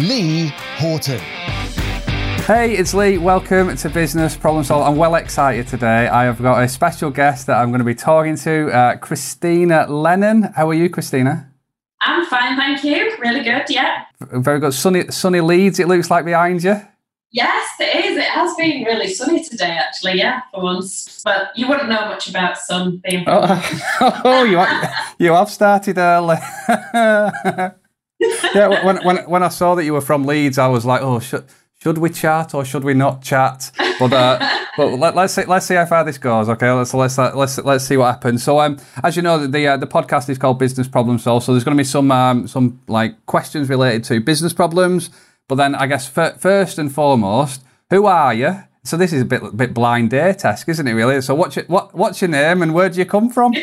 Lee Horton. Hey, it's Lee. Welcome to Business Problem Solve. I'm well excited today. I have got a special guest that I'm going to be talking to, uh, Christina Lennon. How are you, Christina? I'm fine, thank you. Really good, yeah. Very good. Sunny, sunny Leeds. It looks like behind you. Yes, it is. It has been really sunny today, actually. Yeah, for once. But you wouldn't know much about sun being. Oh, oh you have, you have started early. yeah, when, when when I saw that you were from Leeds, I was like, oh, should should we chat or should we not chat? But uh, but let, us see let's see how far this goes. Okay, let's let's let's let's see what happens. So um, as you know, the uh, the podcast is called Business Problem Solve. So there's going to be some um, some like questions related to business problems. But then I guess f- first and foremost, who are you? So this is a bit bit blind date esque, isn't it? Really. So what's your what what's your name and where do you come from?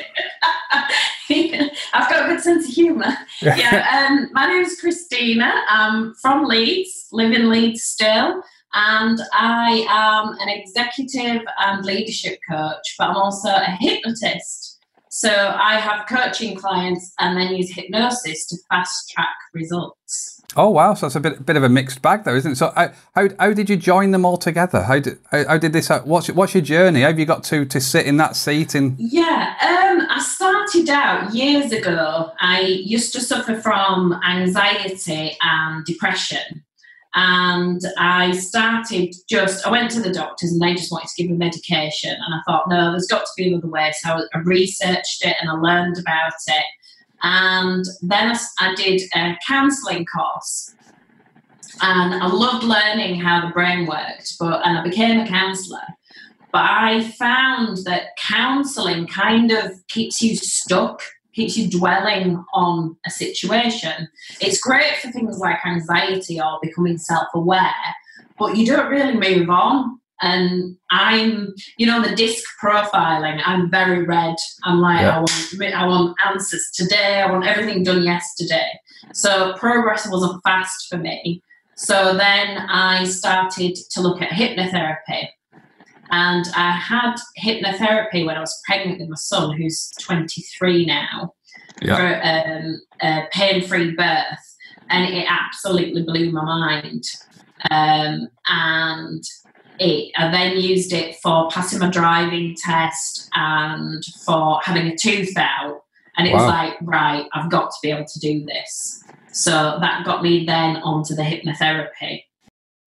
I've got a good sense of humour. yeah, um, my name is Christina. I'm from Leeds, live in Leeds still, and I am an executive and leadership coach, but I'm also a hypnotist. So I have coaching clients and then use hypnosis to fast track results. Oh wow! So it's a bit bit of a mixed bag, though, isn't it? So how how, how did you join them all together? How did how, how did this? What's what's your journey? How have you got to to sit in that seat? In yeah, um, I started out years ago. I used to suffer from anxiety and depression, and I started just. I went to the doctors, and they just wanted to give me medication, and I thought, no, there's got to be another way. So I researched it and I learned about it and then I did a counselling course. And I loved learning how the brain worked, but and I became a counsellor. But I found that counselling kind of keeps you stuck, keeps you dwelling on a situation. It's great for things like anxiety or becoming self aware, but you don't really move on and I'm, you know, the disc profiling. I'm very red. I'm like, yeah. I want, I want answers today. I want everything done yesterday. So progress wasn't fast for me. So then I started to look at hypnotherapy. And I had hypnotherapy when I was pregnant with my son, who's 23 now, yeah. for um, a pain free birth. And it absolutely blew my mind. Um, and it, I then used it for passing my driving test and for having a tooth out. And it wow. was like, right, I've got to be able to do this. So that got me then onto the hypnotherapy.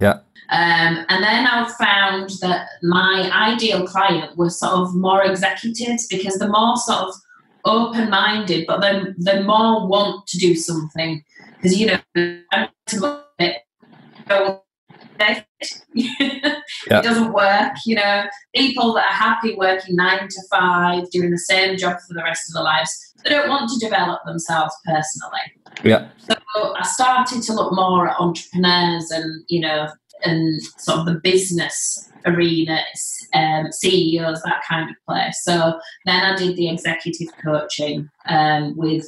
Yeah. Um, and then I found that my ideal client was sort of more executives because they're more sort of open minded, but then they more want to do something. Because, you know, It doesn't work. You know, people that are happy working nine to five, doing the same job for the rest of their lives, they don't want to develop themselves personally. Yeah. So I started to look more at entrepreneurs and, you know, and sort of the business arenas, um, CEOs, that kind of place. So then I did the executive coaching um, with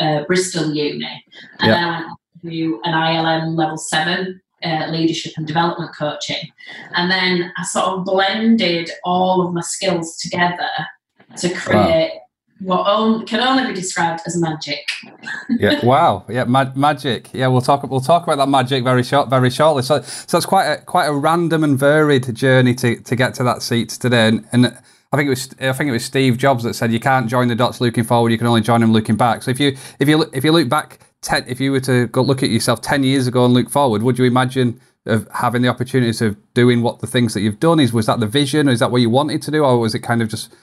uh, Bristol Uni, and then I went to an ILM level seven uh, leadership and development coaching. And then I sort of blended all of my skills together to create wow. what on, can only be described as magic. yeah, wow, yeah, ma- magic. Yeah, we'll talk. We'll talk about that magic very short, very shortly. So, so it's quite a quite a random and varied journey to, to get to that seat today. And, and I think it was I think it was Steve Jobs that said you can't join the dots looking forward, you can only join them looking back. So if you if you if you look back ten, if you were to go look at yourself 10 years ago and look forward, would you imagine of having the opportunities of doing what the things that you've done is was that the vision or is that what you wanted to do or was it kind of just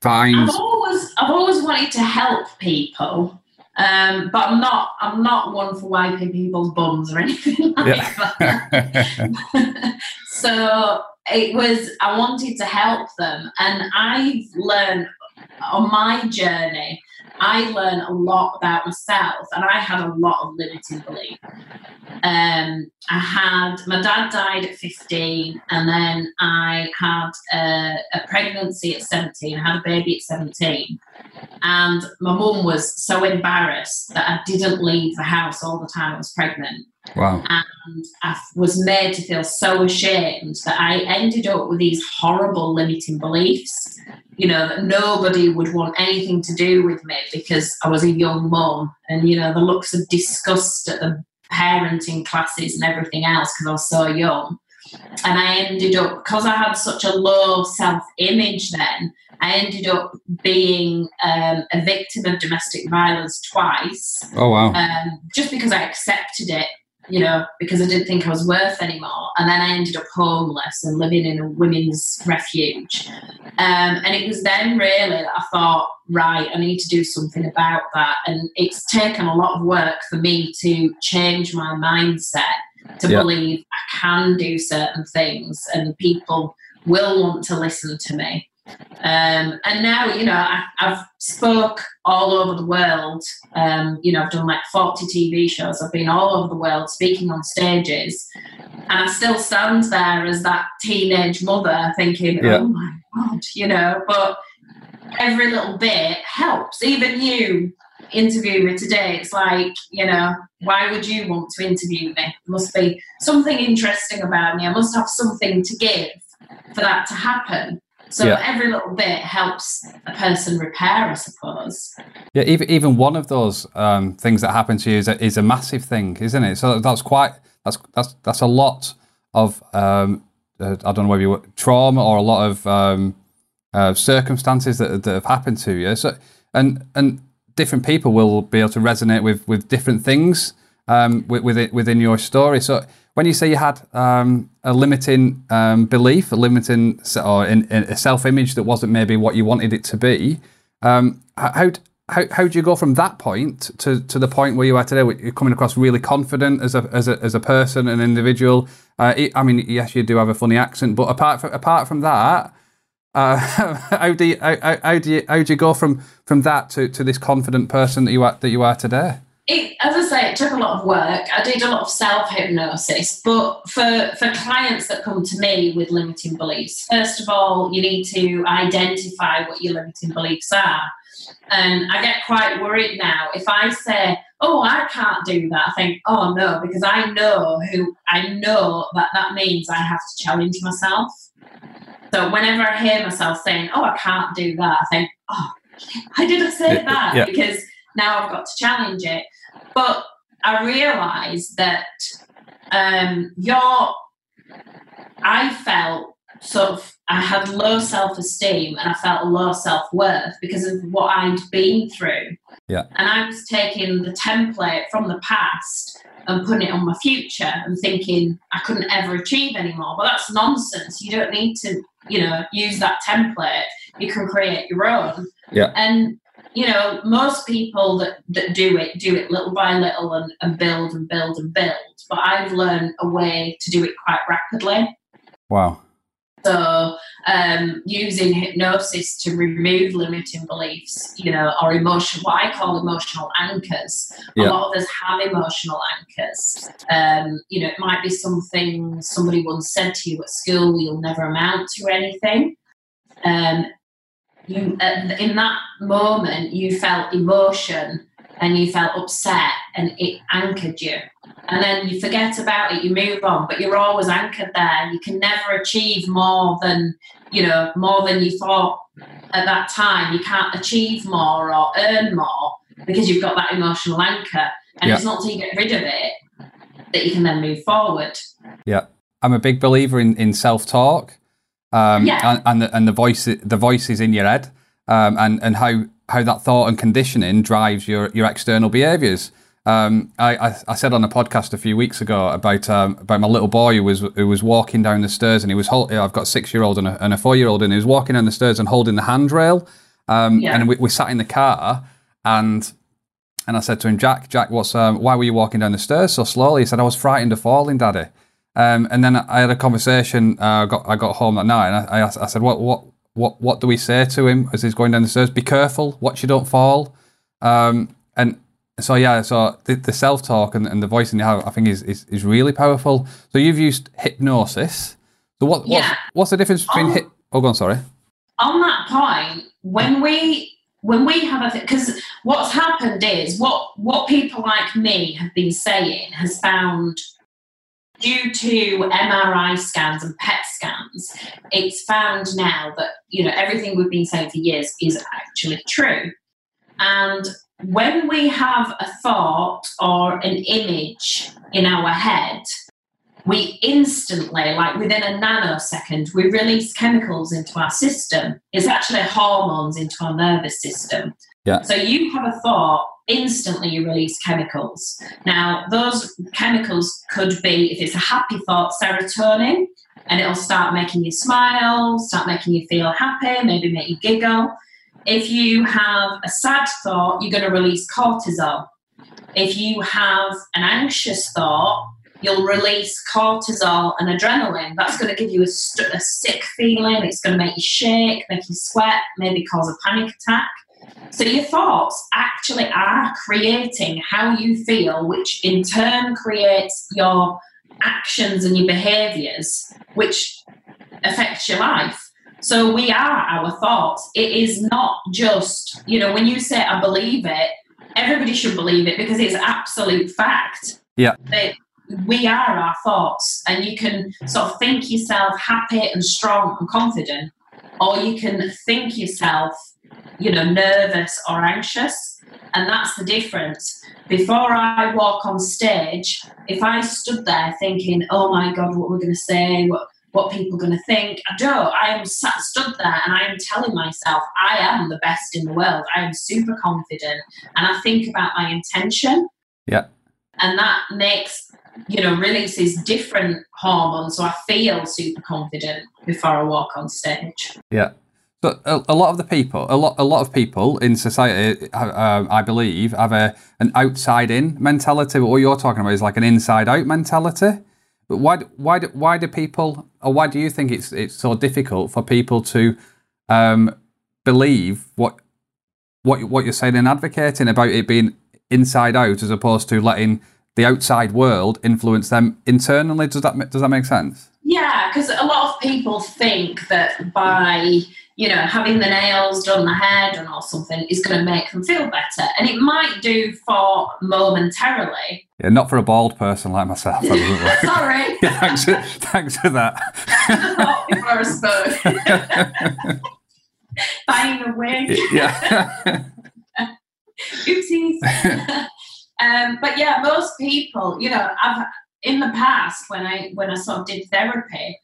find I've always I've always wanted to help people um, but I'm not I'm not one for wiping people's bums or anything like yeah. that. so it was I wanted to help them and I've learned on my journey, I learned a lot about myself, and I had a lot of limiting beliefs. Um, I had my dad died at 15, and then I had a, a pregnancy at 17. I had a baby at 17, and my mum was so embarrassed that I didn't leave the house all the time I was pregnant. Wow. And I was made to feel so ashamed that I ended up with these horrible limiting beliefs you know, that nobody would want anything to do with me because I was a young mum and, you know, the looks of disgust at the parenting classes and everything else because I was so young. And I ended up, because I had such a low self image then, I ended up being um, a victim of domestic violence twice. Oh, wow. Um, just because I accepted it you know, because I didn't think I was worth anymore. And then I ended up homeless and living in a women's refuge. Um, and it was then really that I thought, right, I need to do something about that. And it's taken a lot of work for me to change my mindset to yeah. believe I can do certain things and people will want to listen to me. Um, and now, you know, I, have spoke all over the world. Um, you know, I've done like 40 TV shows. I've been all over the world speaking on stages. And I still stand there as that teenage mother thinking, yeah. oh my God, you know, but every little bit helps. Even you interviewing me today, it's like, you know, why would you want to interview me? There must be something interesting about me. I must have something to give for that to happen. So yeah. every little bit helps a person repair, I suppose. Yeah, even even one of those um, things that happen to you is a, is a massive thing, isn't it? So that's quite that's that's that's a lot of um, uh, I don't know whether you were, trauma or a lot of um, uh, circumstances that, that have happened to you. So and and different people will be able to resonate with with different things um, with, with it, within your story. So when you say you had um, a limiting um, belief, a limiting or in, in a self-image that wasn't maybe what you wanted it to be, um, how how how do you go from that point to, to the point where you are today? Where you're coming across really confident as a as a, as a person, an individual. Uh, I mean, yes, you do have a funny accent, but apart from apart from that, uh, how do you how, how do you how do you go from from that to, to this confident person that you are that you are today? It, as I say, it took a lot of work. I did a lot of self hypnosis, but for, for clients that come to me with limiting beliefs, first of all, you need to identify what your limiting beliefs are. And I get quite worried now if I say, "Oh, I can't do that." I think, "Oh no," because I know who I know that that means I have to challenge myself. So whenever I hear myself saying, "Oh, I can't do that," I think, "Oh, I didn't say that," yeah. because now I've got to challenge it. But I realised that um, your, I felt sort of, I had low self esteem and I felt low self worth because of what I'd been through. Yeah. And I was taking the template from the past and putting it on my future and thinking I couldn't ever achieve anymore. But that's nonsense. You don't need to, you know, use that template. You can create your own. Yeah. And you know, most people that, that do it do it little by little and, and build and build and build. But I've learned a way to do it quite rapidly. Wow. So, um, using hypnosis to remove limiting beliefs, you know, or emotion, what I call emotional anchors. Yeah. A lot of us have emotional anchors. Um, you know, it might be something somebody once said to you at school, you'll never amount to anything. Um, you uh, in that moment you felt emotion and you felt upset and it anchored you. And then you forget about it you move on but you're always anchored there. You can never achieve more than you know more than you thought at that time. You can't achieve more or earn more because you've got that emotional anchor. And yeah. it's not until you get rid of it that you can then move forward. Yeah. I'm a big believer in, in self-talk um, yeah. and, and the, and the voice the voice is in your head, um, and and how how that thought and conditioning drives your your external behaviours. Um, I, I, I, said on a podcast a few weeks ago about um, about my little boy who was who was walking down the stairs and he was hold, I've got a six year old and a, and a four year old and he was walking down the stairs and holding the handrail. Um, yeah. And we, we sat in the car and and I said to him, Jack, Jack, what's um, why were you walking down the stairs so slowly? He said, I was frightened of falling, Daddy. Um, and then I had a conversation. Uh, I got I got home that night, and I, I, asked, I said, "What what what what do we say to him as he's going down the stairs? Be careful, watch you don't fall. Um, and so yeah, so the, the self talk and, and the voice in your head, I think is, is is really powerful. So you've used hypnosis. So what what's, Yeah. what's the difference between Oh. hip? Oh, go on. Sorry. on that point, when we when we have a because what's happened is what what people like me have been saying has found due to MRI scans and PET scans, it's found now that you know everything we've been saying for years is actually true. And when we have a thought or an image in our head, we instantly, like within a nanosecond, we release chemicals into our system. It's actually hormones into our nervous system. Yeah. So you have a thought, instantly you release chemicals. Now, those chemicals could be, if it's a happy thought, serotonin, and it'll start making you smile, start making you feel happy, maybe make you giggle. If you have a sad thought, you're going to release cortisol. If you have an anxious thought, you'll release cortisol and adrenaline. That's going to give you a, st- a sick feeling. It's going to make you shake, make you sweat, maybe cause a panic attack. So your thoughts actually are creating how you feel, which in turn creates your actions and your behaviors, which affects your life. So we are our thoughts. It is not just, you know, when you say I believe it, everybody should believe it because it's absolute fact. Yeah. That we are our thoughts, and you can sort of think yourself happy and strong and confident, or you can think yourself, you know, nervous or anxious. And that's the difference. Before I walk on stage, if I stood there thinking, oh my God, what we're going to say, what, what people are going to think, I don't. I am sat, stood there and I am telling myself, I am the best in the world. I am super confident. And I think about my intention. Yeah. And that makes, you know, releases different hormones. So I feel super confident before I walk on stage. Yeah. But a, a lot of the people, a lot, a lot of people in society, uh, um, I believe, have a an outside-in mentality. But what you're talking about is like an inside-out mentality. But why, why, why do people, or why do you think it's it's so difficult for people to um, believe what what what you're saying and advocating about it being inside out, as opposed to letting the outside world influence them internally? Does that does that make sense? Yeah, because a lot of people think that by you know having the nails done, the hair done, or something is going to make them feel better, and it might do for momentarily. Yeah, not for a bald person like myself. Sorry, Yeah, thanks, for, thanks for that. Before I spoke. Buying a wig. yeah. Oopsies. Um, but yeah, most people, you know, I've in the past when I when I sort of did therapy,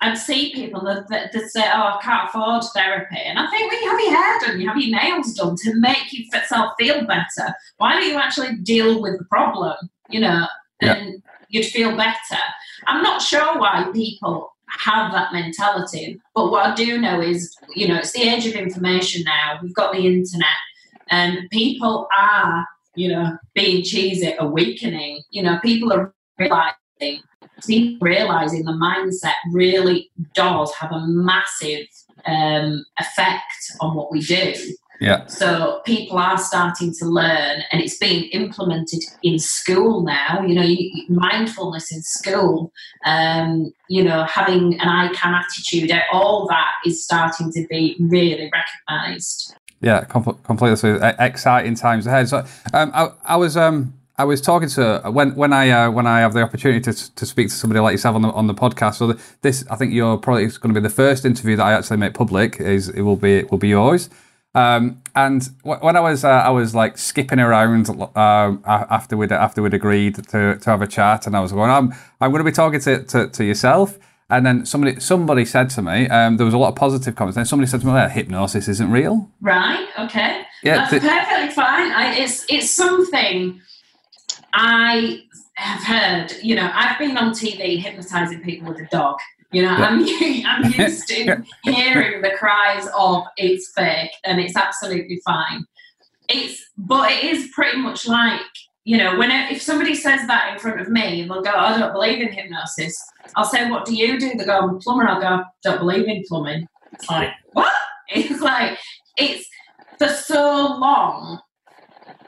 I'd see people that that that say, "Oh, I can't afford therapy," and I think, "Well, you have your hair done, you have your nails done to make yourself feel better. Why don't you actually deal with the problem? You know, and you'd feel better." I'm not sure why people have that mentality, but what I do know is, you know, it's the age of information now. We've got the internet and people are, you know, being cheesy, awakening. You know, people are realizing, people realizing the mindset really does have a massive um, effect on what we do. Yeah. So people are starting to learn, and it's being implemented in school now. You know, you, mindfulness in school. Um, you know, having an I can attitude. All that is starting to be really recognised. Yeah, com- completely. So exciting times ahead. So, um, I, I was um, I was talking to when when I uh, when I have the opportunity to, to speak to somebody like yourself on the on the podcast. So the, this, I think you're probably going to be the first interview that I actually make public. Is it will be it will be yours. Um, and wh- when I was uh, I was like skipping around um, after we'd after we'd agreed to, to have a chat, and I was going, I'm I'm going to be talking to, to, to yourself. And then somebody somebody said to me, um, there was a lot of positive comments. Then somebody said to me, well, hypnosis isn't real. Right. Okay. Yeah, That's th- perfectly fine. I, it's it's something I have heard. You know, I've been on TV hypnotizing people with a dog. You know, I'm I'm used to hearing the cries of "it's fake" and it's absolutely fine. It's but it is pretty much like you know when it, if somebody says that in front of me, they'll go, "I don't believe in hypnosis." I'll say, "What do you do?" They go, "I'm a plumber." I'll go, "Don't believe in plumbing." It's like what? It's like it's for so long.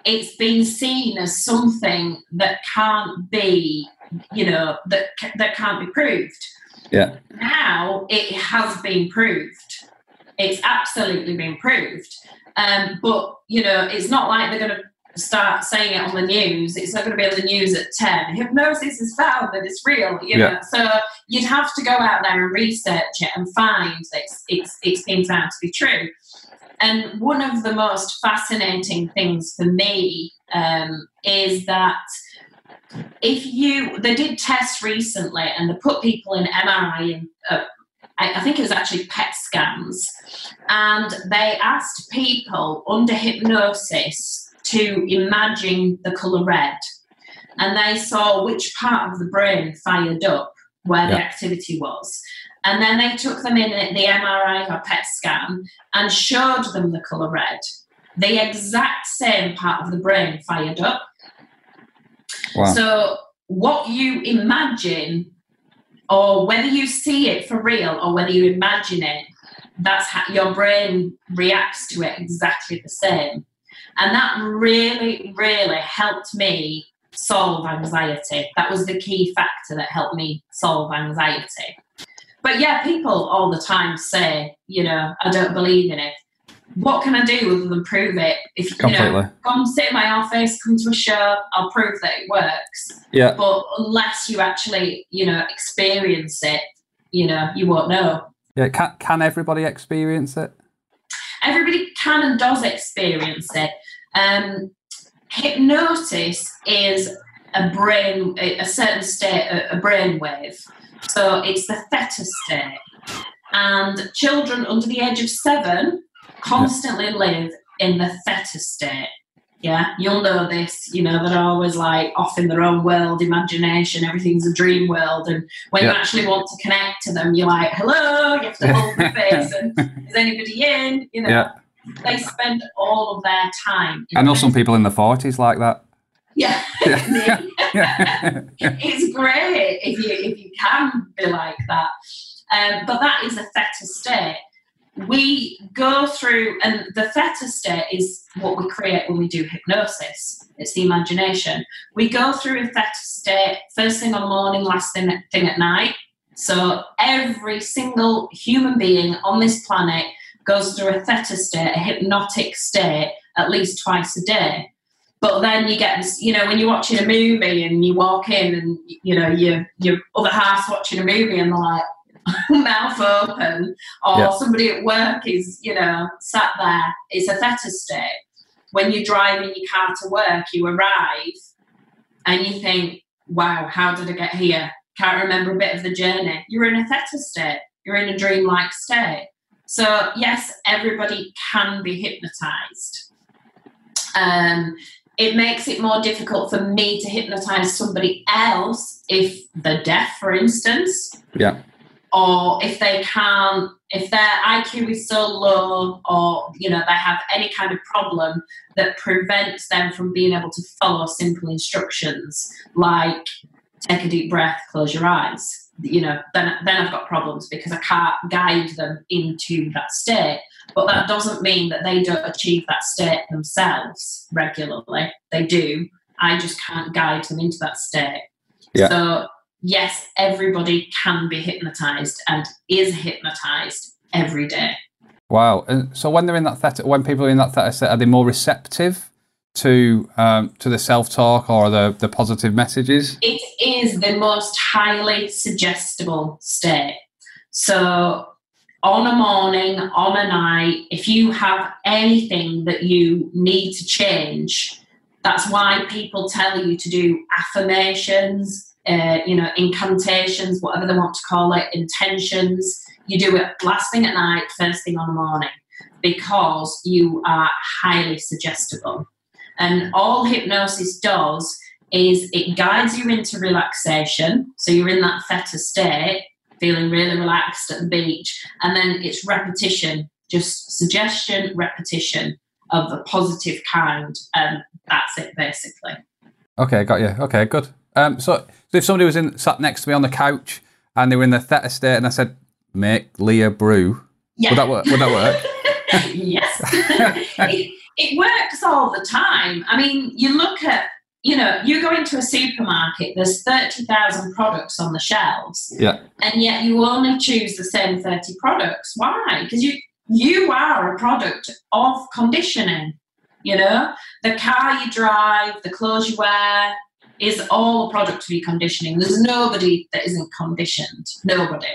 It's been seen as something that can't be, you know, that that can't be proved. Yeah. Now it has been proved. It's absolutely been proved. Um, but you know, it's not like they're going to start saying it on the news. It's not going to be on the news at 10. Hypnosis is found that it's real, you know. So you'd have to go out there and research it and find that it's, it's, it's been found to be true. And one of the most fascinating things for me um, is that if you, they did tests recently and they put people in MRI and uh, I, think it was actually PET scans, and they asked people under hypnosis to imagine the colour red. And they saw which part of the brain fired up where yeah. the activity was. And then they took them in the MRI or PET scan and showed them the colour red. The exact same part of the brain fired up. Wow. So, what you imagine, or whether you see it for real or whether you imagine it, that's how your brain reacts to it exactly the same. And that really, really helped me solve anxiety. That was the key factor that helped me solve anxiety. But yeah, people all the time say, you know, I don't believe in it. What can I do other than prove it? If you know, come sit in my office, come to a show, I'll prove that it works. Yeah. But unless you actually, you know, experience it, you know, you won't know. Yeah. Can can everybody experience it? Everybody can and does experience it. Um, hypnosis is a brain, a certain state, a brain wave. So it's the theta state. And children under the age of seven constantly live in the theta state. Yeah, you'll know this, you know, they're always like off in their own world, imagination, everything's a dream world. And when yeah. you actually want to connect to them, you're like, hello, you have to hold the face and is anybody in? You know. Yeah they spend all of their time. I know some people in the forties like that. Yeah, it's great if you if you can be like that. Um, but that is a theta state. We go through, and the theta state is what we create when we do hypnosis. It's the imagination. We go through a theta state first thing on the morning, last thing, thing at night. So every single human being on this planet goes through a theta state, a hypnotic state, at least twice a day. But then you get this, you know, when you're watching a movie and you walk in and, you know, your, your other half's watching a movie and they're like, mouth open, or yeah. somebody at work is, you know, sat there. It's a theta state. When you're driving your car to work, you arrive and you think, wow, how did I get here? Can't remember a bit of the journey. You're in a theta state. You're in a dreamlike state. So, yes, everybody can be hypnotized. Um, it makes it more difficult for me to hypnotize somebody else if they're deaf, for instance. Yeah. Or if they can't, if their IQ is so low, or you know they have any kind of problem that prevents them from being able to follow simple instructions, like take a deep breath, close your eyes you know, then then I've got problems because I can't guide them into that state. But that doesn't mean that they don't achieve that state themselves regularly. They do. I just can't guide them into that state. Yeah. So yes, everybody can be hypnotized and is hypnotized every day. Wow. And so when they're in that theta, when people are in that theta state, are they more receptive to um, to the self talk or the the positive messages? It is the most highly suggestible state. So on a morning, on a night, if you have anything that you need to change, that's why people tell you to do affirmations, uh, you know, incantations, whatever they want to call it, intentions. You do it last thing at night, first thing on the morning, because you are highly suggestible. And all hypnosis does is it guides you into relaxation. So you're in that theta state, feeling really relaxed at the beach. And then it's repetition, just suggestion, repetition of a positive kind. And that's it basically. Okay, got you. Okay, good. Um, so, so if somebody was in sat next to me on the couch and they were in the theta state and I said, make Lee a brew, Yeah. Would that work? Would that work? yes. it, it works all the time. I mean, you look at you know, you go into a supermarket, there's 30,000 products on the shelves. Yeah. And yet you only choose the same 30 products. Why? Because you you are a product of conditioning. You know, the car you drive, the clothes you wear is all a product of your conditioning. There's nobody that isn't conditioned. Nobody.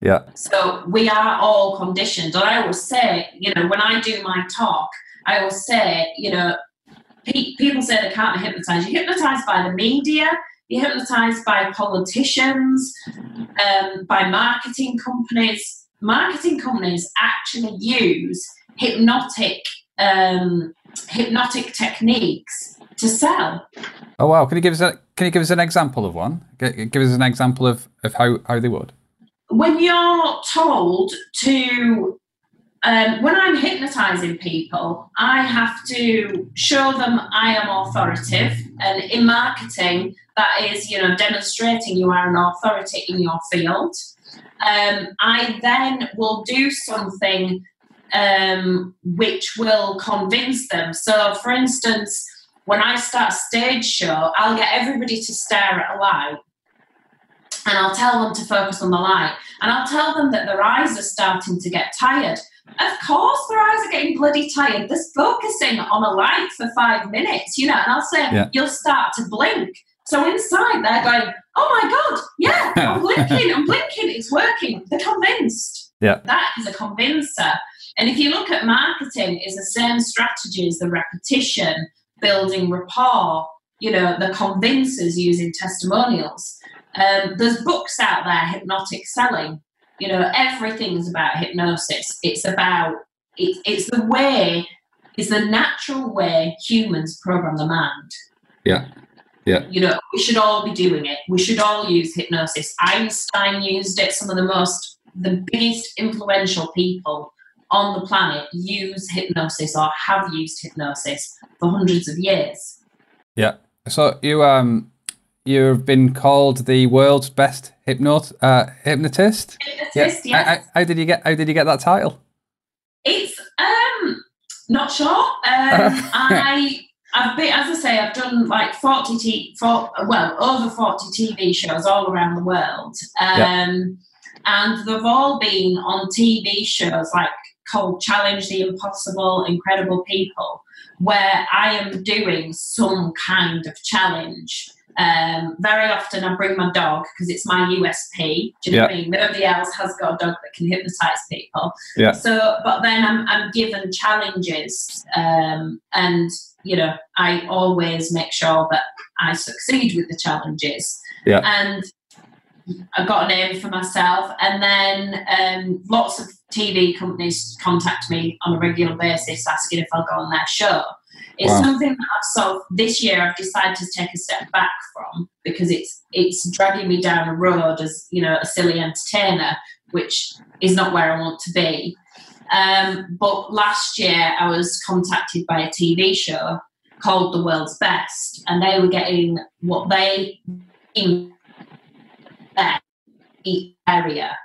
Yeah. So we are all conditioned. And I always say, you know, when I do my talk, I always say, you know, people say they can't be hypnotized. You're hypnotized by the media, you're hypnotized by politicians, um, by marketing companies. Marketing companies actually use hypnotic um, hypnotic techniques to sell. Oh wow! Can you give us a Can you give us an example of one? Give us an example of, of how, how they would. When you're told to um, when I'm hypnotizing people, I have to show them I am authoritative. And in marketing, that is, you know, demonstrating you are an authority in your field. Um, I then will do something um, which will convince them. So, for instance, when I start a stage show, I'll get everybody to stare at a light and I'll tell them to focus on the light. And I'll tell them that their eyes are starting to get tired. Of course, their eyes are getting bloody tired. They're focusing on a light for five minutes, you know, and I'll say, yeah. you'll start to blink. So inside, they're going, oh my God, yeah, I'm blinking, I'm blinking, it's working. They're convinced. Yeah. That is a convincer. And if you look at marketing, it's the same strategy as the repetition, building rapport, you know, the convincers using testimonials. Um, there's books out there, hypnotic selling, you know, everything's about hypnosis. It's about it, it's the way, it's the natural way humans program the mind. Yeah. Yeah. You know, we should all be doing it. We should all use hypnosis. Einstein used it. Some of the most, the biggest influential people on the planet use hypnosis or have used hypnosis for hundreds of years. Yeah. So you um you've been called the world's best hypnot uh, hypnotist. Hypnotist, yeah. yes. How, how, did you get? How did you get that title? It's um not sure. Um, I I've been, as I say, I've done like forty t for well over forty TV shows all around the world, um, and they've all been on TV shows like called Challenge the Impossible, Incredible People, where I am doing some kind of challenge. Um, very often I bring my dog because it's my USP. Do you know yeah. what I mean? Nobody else has got a dog that can hypnotize people. Yeah. So, but then I'm, I'm given challenges, um, and you know, I always make sure that I succeed with the challenges. Yeah. And I got a name for myself, and then um, lots of TV companies contact me on a regular basis asking if I'll go on their show. It's wow. something that I've sort of this year I've decided to take a step back from because it's it's dragging me down a road as you know a silly entertainer, which is not where I want to be. Um, but last year I was contacted by a TV show called The World's Best, and they were getting what they in area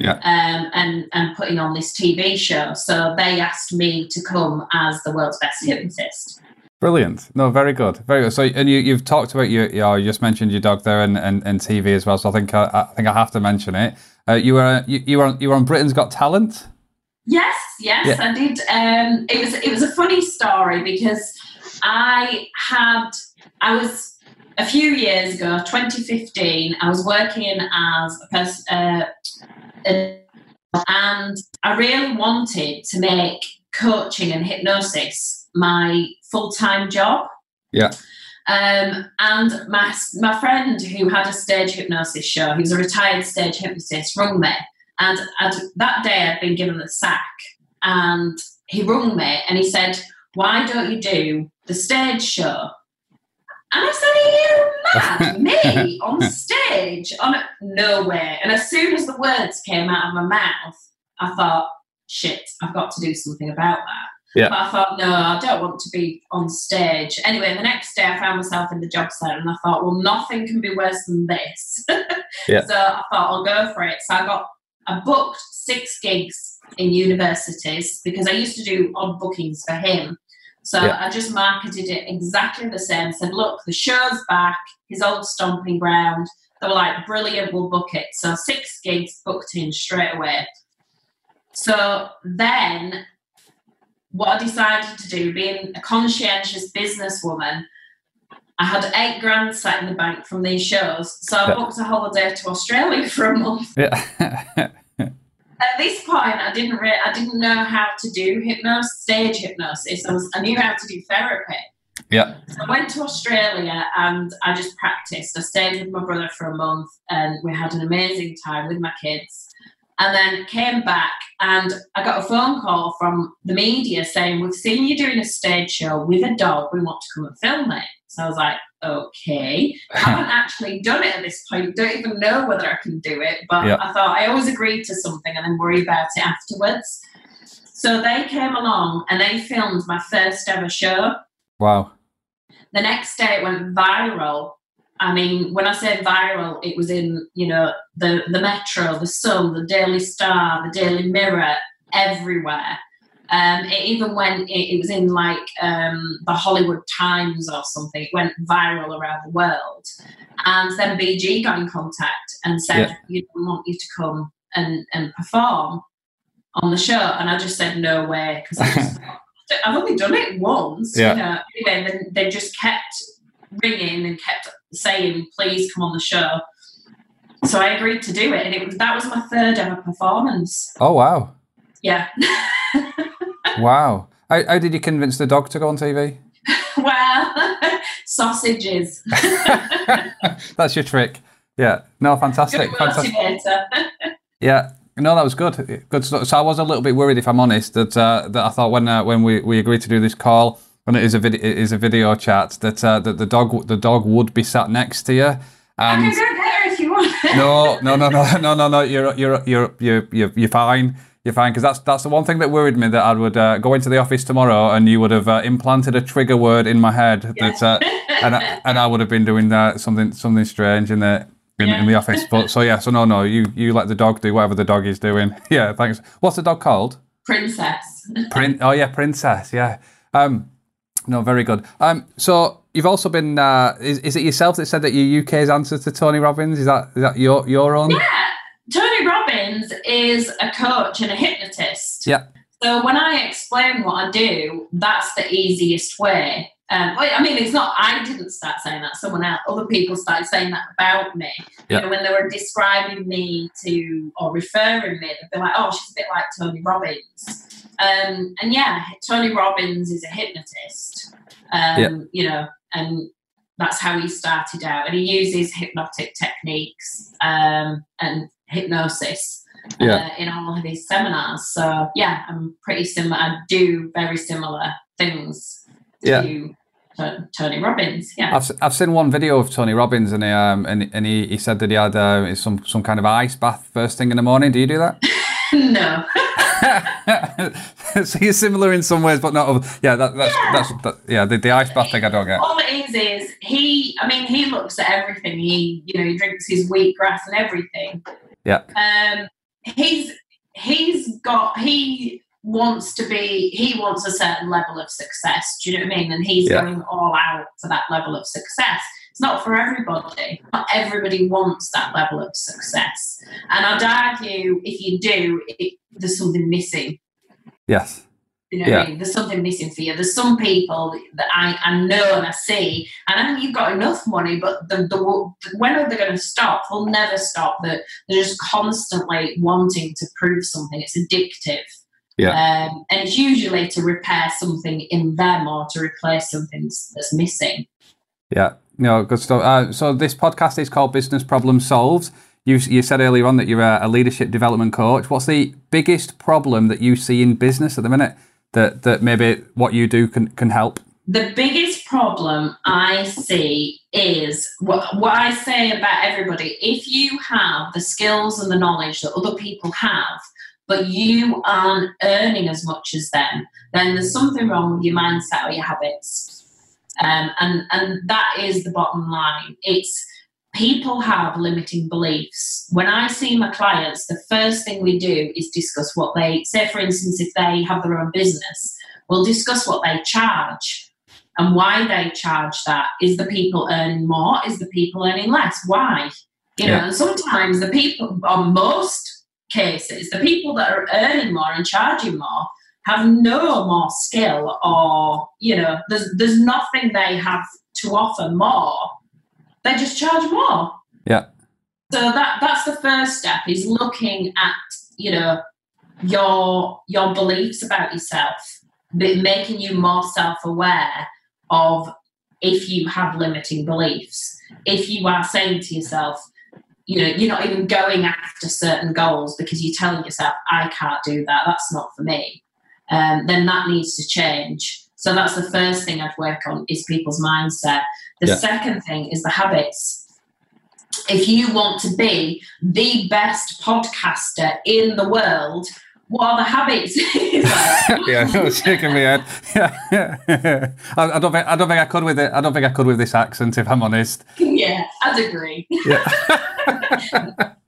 yeah. um, and and putting on this TV show. So they asked me to come as the world's best hypnotist. Brilliant. No, very good. Very good. So, and you, you've talked about your, you, just mentioned your dog there and, and, and TV as well. So I think I, I think I have to mention it. Uh, you were you, you were on, you were on Britain's Got Talent. Yes, yes, yeah. I did. Um, it was it was a funny story because I had I was a few years ago, 2015. I was working as a person. Uh, and I really wanted to make coaching and hypnosis my full time job. Yeah. Um, and my my friend who had a stage hypnosis show, he was a retired stage hypnotist, rung me, and I'd, that day I'd been given the sack, and he rung me and he said, "Why don't you do the stage show?" And I said, Are you mad? Me on stage? On a, no way. And as soon as the words came out of my mouth, I thought, shit, I've got to do something about that. Yeah. But I thought, no, I don't want to be on stage. Anyway, the next day I found myself in the job centre and I thought, well, nothing can be worse than this. yeah. So I thought, I'll go for it. So I got I booked six gigs in universities because I used to do odd bookings for him. So Yeah. I just marketed it exactly the same. Said, look, the show's back, his old stomping ground. They were like, brilliant, we'll book it. So six gigs booked in straight away. So then what I decided to do, being a conscientious businesswoman, I had eight grand sat in the bank from these shows. So I booked a holiday to Australia for a month. Yeah. At this point, I didn't re- I didn't know how to do hypnosis, stage hypnosis. I was I knew how to do therapy. yeah. So I went to Australia and I just practiced. I stayed with my brother for a month and we had an amazing time with my kids. And then came back and I got a phone call from the media saying, We've seen you doing a stage show with a dog. We want to come and film it. So I was like, Okay. I haven't actually done it at this point. Don't even know whether I can do it. But Yeah. I thought I always agreed to something and then worry about it afterwards. So they came along and they filmed my first ever show Wow. the next day it went viral. I mean, when I say viral, it was in you know the the Metro, the Sun, the Daily Star, the Daily Mirror, everywhere. Um, it even went. It, it was in like um, the Hollywood Times or something. It went viral around the world, and then BG got in contact and said, Yeah. "You know, we want you to come and and perform on the show." And I just said, "No way," because I just I've only done it once. Yeah. You know. Anyway, then they just kept ringing and kept saying, "Please come on the show." So I agreed to do it, and it was that was my third ever performance. Oh wow. Yeah. Wow. How, how did you convince the dog to go on TV? well, sausages. That's your trick. Yeah. No, fantastic. Fantastic. Yeah. No, that was good. Good stuff. So I was a little bit worried, if I'm honest, that uh, that I thought when uh, when we, we agreed to do this call, and it is a video it is a video chat, that uh, that the dog the dog would be sat next to you. I can go there if you want. no, no, no, no, no, no, no. You're you're you're you're you're, you're fine. You're fine because that's that's the one thing that worried me that I would uh, go into the office tomorrow and you would have uh, implanted a trigger word in my head that uh, and I, and I would have been doing that something something strange in the in, in the office. But so yeah, so no, no, you you let the dog do whatever the dog is doing. Yeah, thanks. What's the dog called? Princess. Prin- oh yeah, princess. Yeah. Um, no, very good. Um, so you've also been. Uh, is, is it yourself that said that your UK's answer to Tony Robbins? Is that is that your your own? Yeah. Tony Robbins is a coach and a hypnotist. Yeah. So when I explain what I do, that's the easiest way. Um, I mean, it's not. I didn't start saying that. Someone else, other people started saying that about me. Yeah. You know, when they were describing me to or referring me, they'd be like, "Oh, she's a bit like Tony Robbins." Um, and yeah, Tony Robbins is a hypnotist. Um, Yeah. You know, and that's how he started out. And he uses hypnotic techniques um, and hypnosis Yeah. uh, in all of his seminars. So yeah, I'm pretty similar. I do very similar things Yeah. to to Tony Robbins. Yeah. I've, I've seen one video of Tony Robbins and he, um, and, and he, he said that he had uh, some some kind of ice bath first thing in the morning. Do you do that? no. so you're similar in some ways, but not. Other. Yeah, that, that's that's that, yeah. The, the ice bath thing I don't get. All it is is he. I mean, he looks at everything. He, you know, he drinks his wheatgrass and everything. Yeah. Um, he's he's got he wants to be he wants a certain level of success. Do you know what I mean? And he's Yeah. going all out for that level of success. It's not for everybody. Not everybody wants that level of success. And I'd argue if you do, it, there's something missing. Yes. You know Yeah. I mean? There's something missing for you. There's some people that I, I know and I see, and I know you've got enough money, but the, the when are they going to stop? They'll never stop. They're, they're just constantly wanting to prove something. It's addictive. Yeah. Um, and it's usually to repair something in them or to replace something that's that's missing. Yeah. No, good stuff. Uh, so this podcast is called Business Problem Solved. You, you said earlier on that you're a, a leadership development coach. What's the biggest problem that you see in business at the minute that, that maybe what you do can, can help? The biggest problem I see is what, what I say about everybody. If you have the skills and the knowledge that other people have, but you aren't earning as much as them, then there's something wrong with your mindset or your habits. Um, and, and that is the bottom line. It's people have limiting beliefs. When I see my clients, the first thing we do is discuss what they say, for instance, if they have their own business, we'll discuss what they charge and why they charge that. Is the people earning more? Is the people earning less? Why? You know, and sometimes the people, on most cases, the people that are earning more and charging more have no more skill or, you know, there's there's nothing they have to offer more they just charge more. Yeah. So that that's the first step is looking at you know your your beliefs about yourself, making you more self aware of if you have limiting beliefs. If you are saying to yourself, you know, you're not even going after certain goals because you're telling yourself, I can't do that, that's not for me, um, then that needs to change. So that's the first thing I'd work on is people's mindset. The yeah. second thing is the habits. If you want to be the best podcaster in the world, what are the habits? yeah, it's shaking my head. Yeah, yeah. I, I, don't think I don't think I could with it. I don't think I could with this accent, if I'm honest. Yeah, I'd agree. Yeah.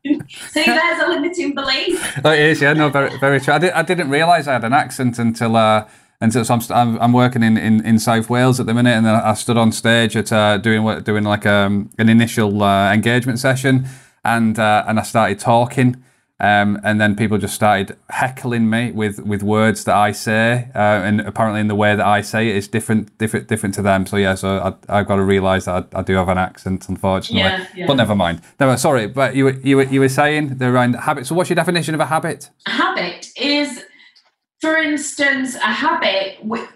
See, there's a limiting belief. Oh, it is, yeah, no, very, very true. I, did, I didn't realise I had an accent until uh, and so, so I'm, I'm working in, in, in South Wales at the minute, and I stood on stage at uh, doing doing like um, an initial uh, engagement session, and uh, and I started talking, um, and then people just started heckling me with, with words that I say, uh, and apparently in the way that I say it is different different different to them. So yeah, so I, have got to realise that I, I, do have an accent, unfortunately. Yeah, yeah. But never mind. No, sorry, but you were, you were, you were saying the around habit. So what's your definition of a habit? A habit is for instance, a habit, with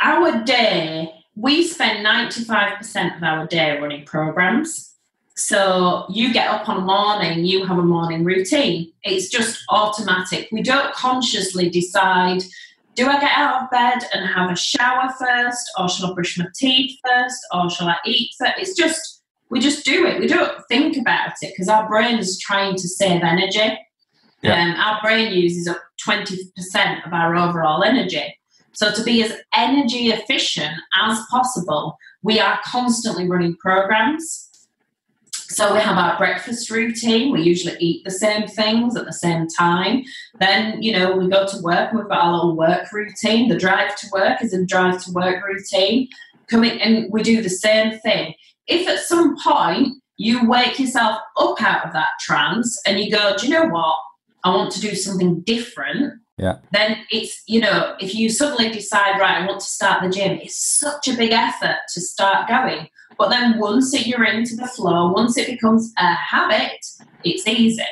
our day, we spend 95% of our day running programs. So you get up on a morning, you have a morning routine. It's just automatic. We don't consciously decide do I get out of bed and have a shower first, or shall I brush my teeth first, or shall I eat first? It's just, we just do it. We don't think about it because our brain is trying to save energy. Yeah. Um, our brain uses up 20% of our overall energy. So, to be as energy efficient as possible, we are constantly running programs. So, we have our breakfast routine. We usually eat the same things at the same time. Then, you know, we go to work we've got our little work routine. The drive to work is a drive to work routine. Coming and we do the same thing. If at some point you wake yourself up out of that trance and you go, do you know what? I want to do something different, yeah. then it's, you know, if you suddenly decide, right, I want to start the gym, it's such a big effort to start going. But then once it, you're into the flow, once it becomes a habit, it's easy.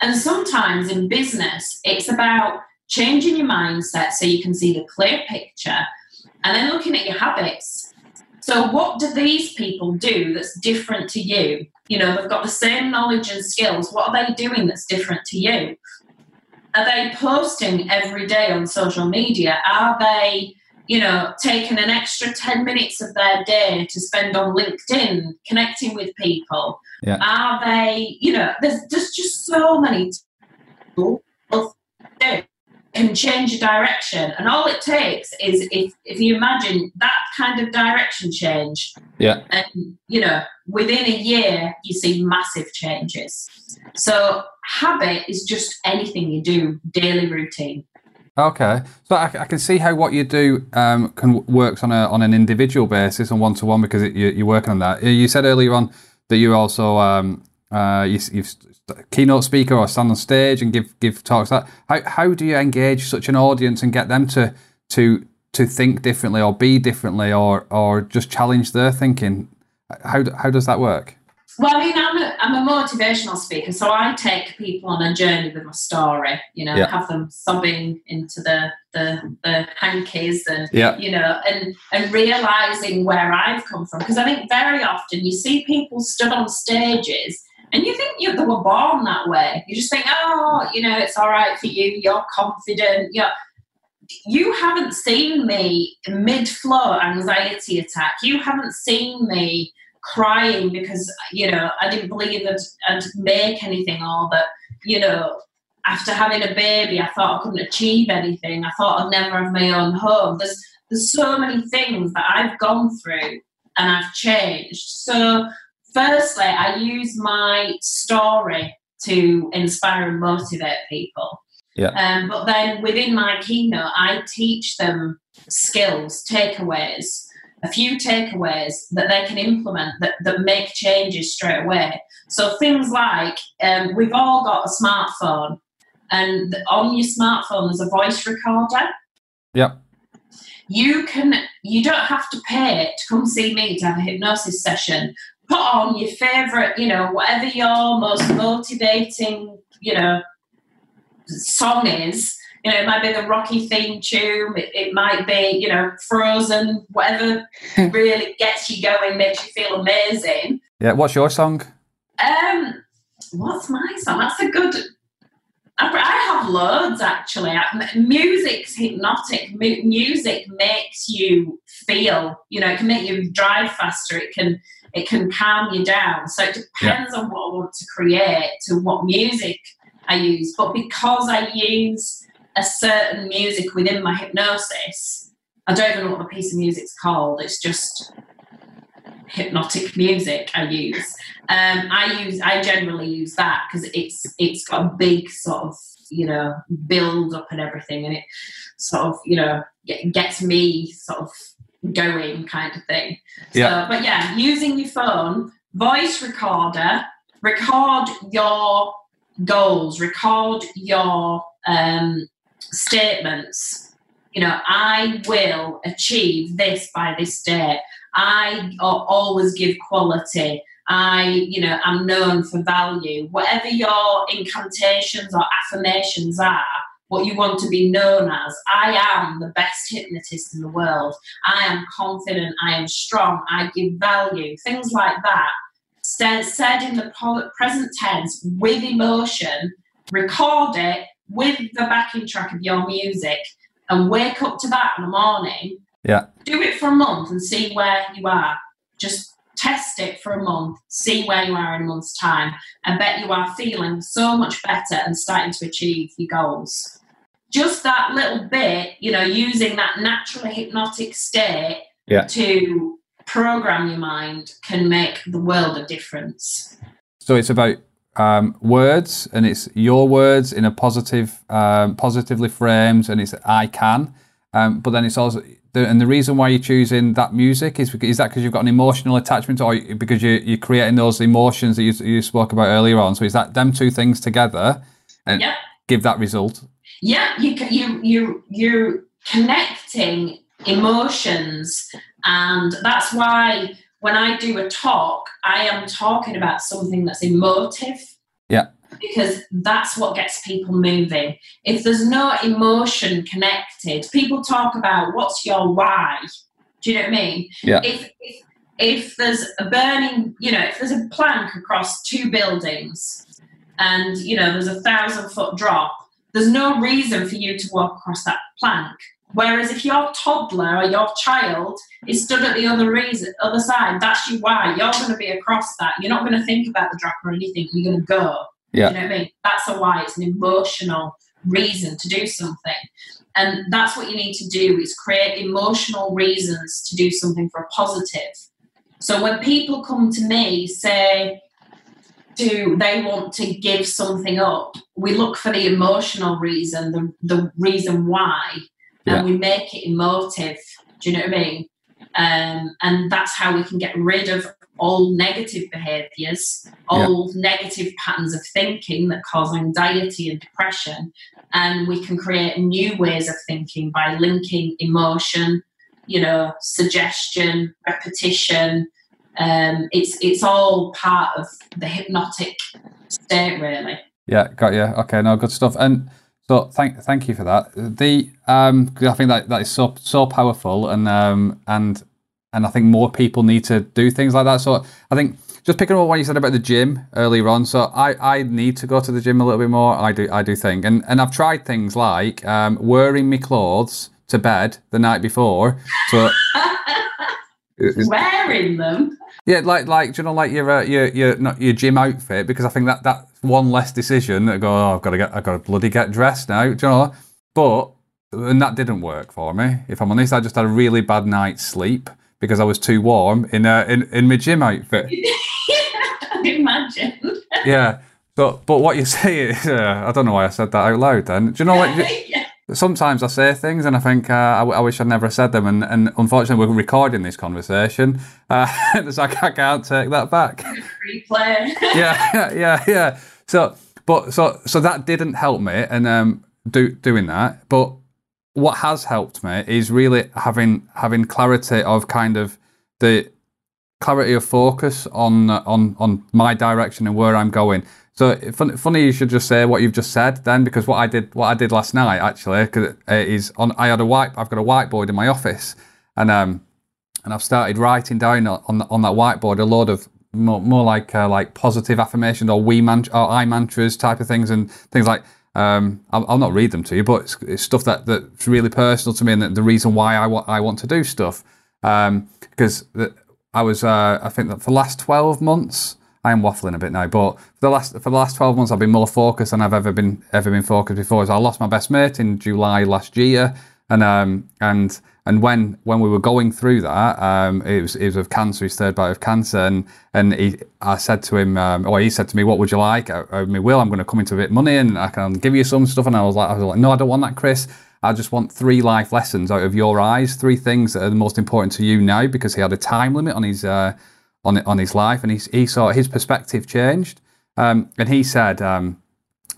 And sometimes in business, it's about changing your mindset so you can see the clear picture and then looking at your habits. So, what do these people do that's different to you? You know, they've got the same knowledge and skills. What are they doing that's different to you? Are they posting every day on social media? Are they, you know, taking an extra 10 minutes of their day to spend on LinkedIn, connecting with people? Yeah. Are they, you know, there's, there's just so many people can change direction. And all it takes is if, if you imagine that kind of direction change. Yeah. And, you know, within a year, you see massive changes. So habit is just anything you do, daily routine. Okay, so I, I, can see how what you do um, can works on a on an individual basis and one to one because it, you, are working on that. You said earlier on that you also um, uh, you, you've keynote speaker or stand on stage and give give talks. That how how do you engage such an audience and get them to to to think differently or be differently or or just challenge their thinking? How how does that work? Well, I mean, I'm a, I'm a motivational speaker, so I take people on a journey with my story. You know, yeah. have them sobbing into the the, the hankies, and yeah. you know, and and realizing where I've come from. Because I think very often you see people stood on stages and you think you, they were born that way. You just think, oh, you know, it's all right for you. You're confident. You're, you haven't seen me mid-flow anxiety attack. You haven't seen me crying because you know I didn't believe that I'd make anything or that you know after having a baby I thought I couldn't achieve anything. I thought I'd never have my own home. There's there's so many things that I've gone through and I've changed. So firstly, I use my story to inspire and motivate people. Yeah. Um, but then within my keynote, I teach them skills, takeaways, a few takeaways that they can implement that, that make changes straight away. So things like um, we've all got a smartphone, and on your smartphone there's a voice recorder. Yeah. You can you don't have to pay to come see me to have a hypnosis session. Put on your favorite, you know, whatever your most motivating, you know, song is. You know, it might be the Rocky theme tune. It, it might be, you know, Frozen. Whatever really gets you going, makes you feel amazing. Yeah. What's your song? Um, what's my song? That's a good. I I have loads actually. Music's hypnotic. Mu- Music makes you feel. You know, it can make you drive faster. It can it can calm you down. So it depends on what I want to create to what music I use. But because I use a certain music within my hypnosis, I don't even know what the piece of music's called. It's just hypnotic music I use. Um, I use I generally use that because it's it's got a big sort of you know build up and everything, and it sort of you know gets me sort of going kind of thing. Yeah. So, but yeah, using your phone, voice recorder, record your goals, record your um, statements. You know, I will achieve this by this date. I always give quality. I, you know, I'm known for value. Whatever your incantations or affirmations are, what you want to be known as, I am the best hypnotist in the world. I am confident. I am strong. I give value. Things like that. Said, in the present tense with emotion, record it with the backing track of your music and wake up to that in the morning Yeah. do it for a month and see where you are. Just test it for a month, see where you are in a month's time. I bet you are feeling so much better and starting to achieve your goals. Just that little bit, you know, using that natural hypnotic state Yeah. to program your mind can make the world a difference. So it's about um, words, and it's your words in a positive, um, positively framed, and it's I can. Um, but then it's also, the, and the reason why you're choosing that music is because, is that because you've got an emotional attachment, or because you, you're creating those emotions that you, you spoke about earlier on. So is that them two things together, and Yep. give that result? Yeah you you you you're connecting emotions and that's why when i do a talk i am talking about something that's emotive Yeah. because that's what gets people moving if there's no emotion connected people talk about what's your why do you know what i mean Yeah. if, if if there's a burning you know if there's a plank across two buildings and you know there's a thousand foot drop there's no reason for you to walk across that plank. Whereas if your toddler or your child is stood at the other reason, other side, that's your why. You're going to be across that. You're not going to think about the drop or anything. You're going to go. Yeah. You know what I mean? That's a why. It's an emotional reason to do something. And that's what you need to do is create emotional reasons to do something for a positive. So when people come to me, say, do they want to give something up? We look for the emotional reason, the, the reason why, Yeah. and we make it emotive. Do you know what I mean? Um, and that's how we can get rid of all negative behaviors, all negative patterns of thinking that cause anxiety and depression. And we can create new ways of thinking by linking emotion, you know, suggestion, repetition. Um, it's it's all part of the hypnotic state, really. Yeah, got you. Okay, no, good stuff. And so thank thank you for that. The um, I think that that is so so powerful, and um, and and I think more people need to do things like that. So I think just picking up what you said about the gym earlier on. So I, I need to go to the gym a little bit more. I do I do think, and and I've tried things like um, wearing my clothes to bed the night before. So it's- Wearing them. yeah, like like do you know like your uh, your your not your gym outfit because I think that that's one less decision. that go, oh, I've got to get I've got to bloody get dressed now. Do you know? But and that didn't work for me. If I'm honest, I just had a really bad night's sleep because I was too warm in uh, in in my gym outfit. imagine? yeah. But but what you say is, uh, I don't know why I said that out loud. Then do you know what? Sometimes I say things and I think uh, I, w- I wish I'd never said them, and, and unfortunately we're recording this conversation, uh, so I can't take that back. Replay. yeah, yeah, yeah, yeah. So, but so so that didn't help me, and um, do doing that. But what has helped me is really having having clarity of kind of the clarity of focus on on on my direction and where I'm going. So fun, funny you should just say what you've just said then, because what I did what I did last night actually uh, is on I had a white I've got a whiteboard in my office, and um and I've started writing down on on that whiteboard a load of more, more like uh, like positive affirmations or we man or I mantras type of things and things like um, I'll, I'll, not read them to you, but it's, it's, stuff that that's really personal to me and the reason why I want I want to do stuff. Um, because the, I was uh, I think that for the last twelve months I am waffling a bit now, but for the last for the last twelve months, I've been more focused than I've ever been ever been focused before. So I lost my best mate in July last year, and um and and when when we were going through that, um, it was it was of cancer, his third bout of cancer, and and he, I said to him, um, or he said to me, "What would you like?" I, I mean, Will, I'm going to come into a bit of money, and I can give you some stuff. And I was like, I was like, no, I don't want that, Chris. I just want three life lessons out of your eyes, three things that are the most important to you now, because he had a time limit on his. Uh, on on his life, and he he saw his perspective changed. Um, and he said, um,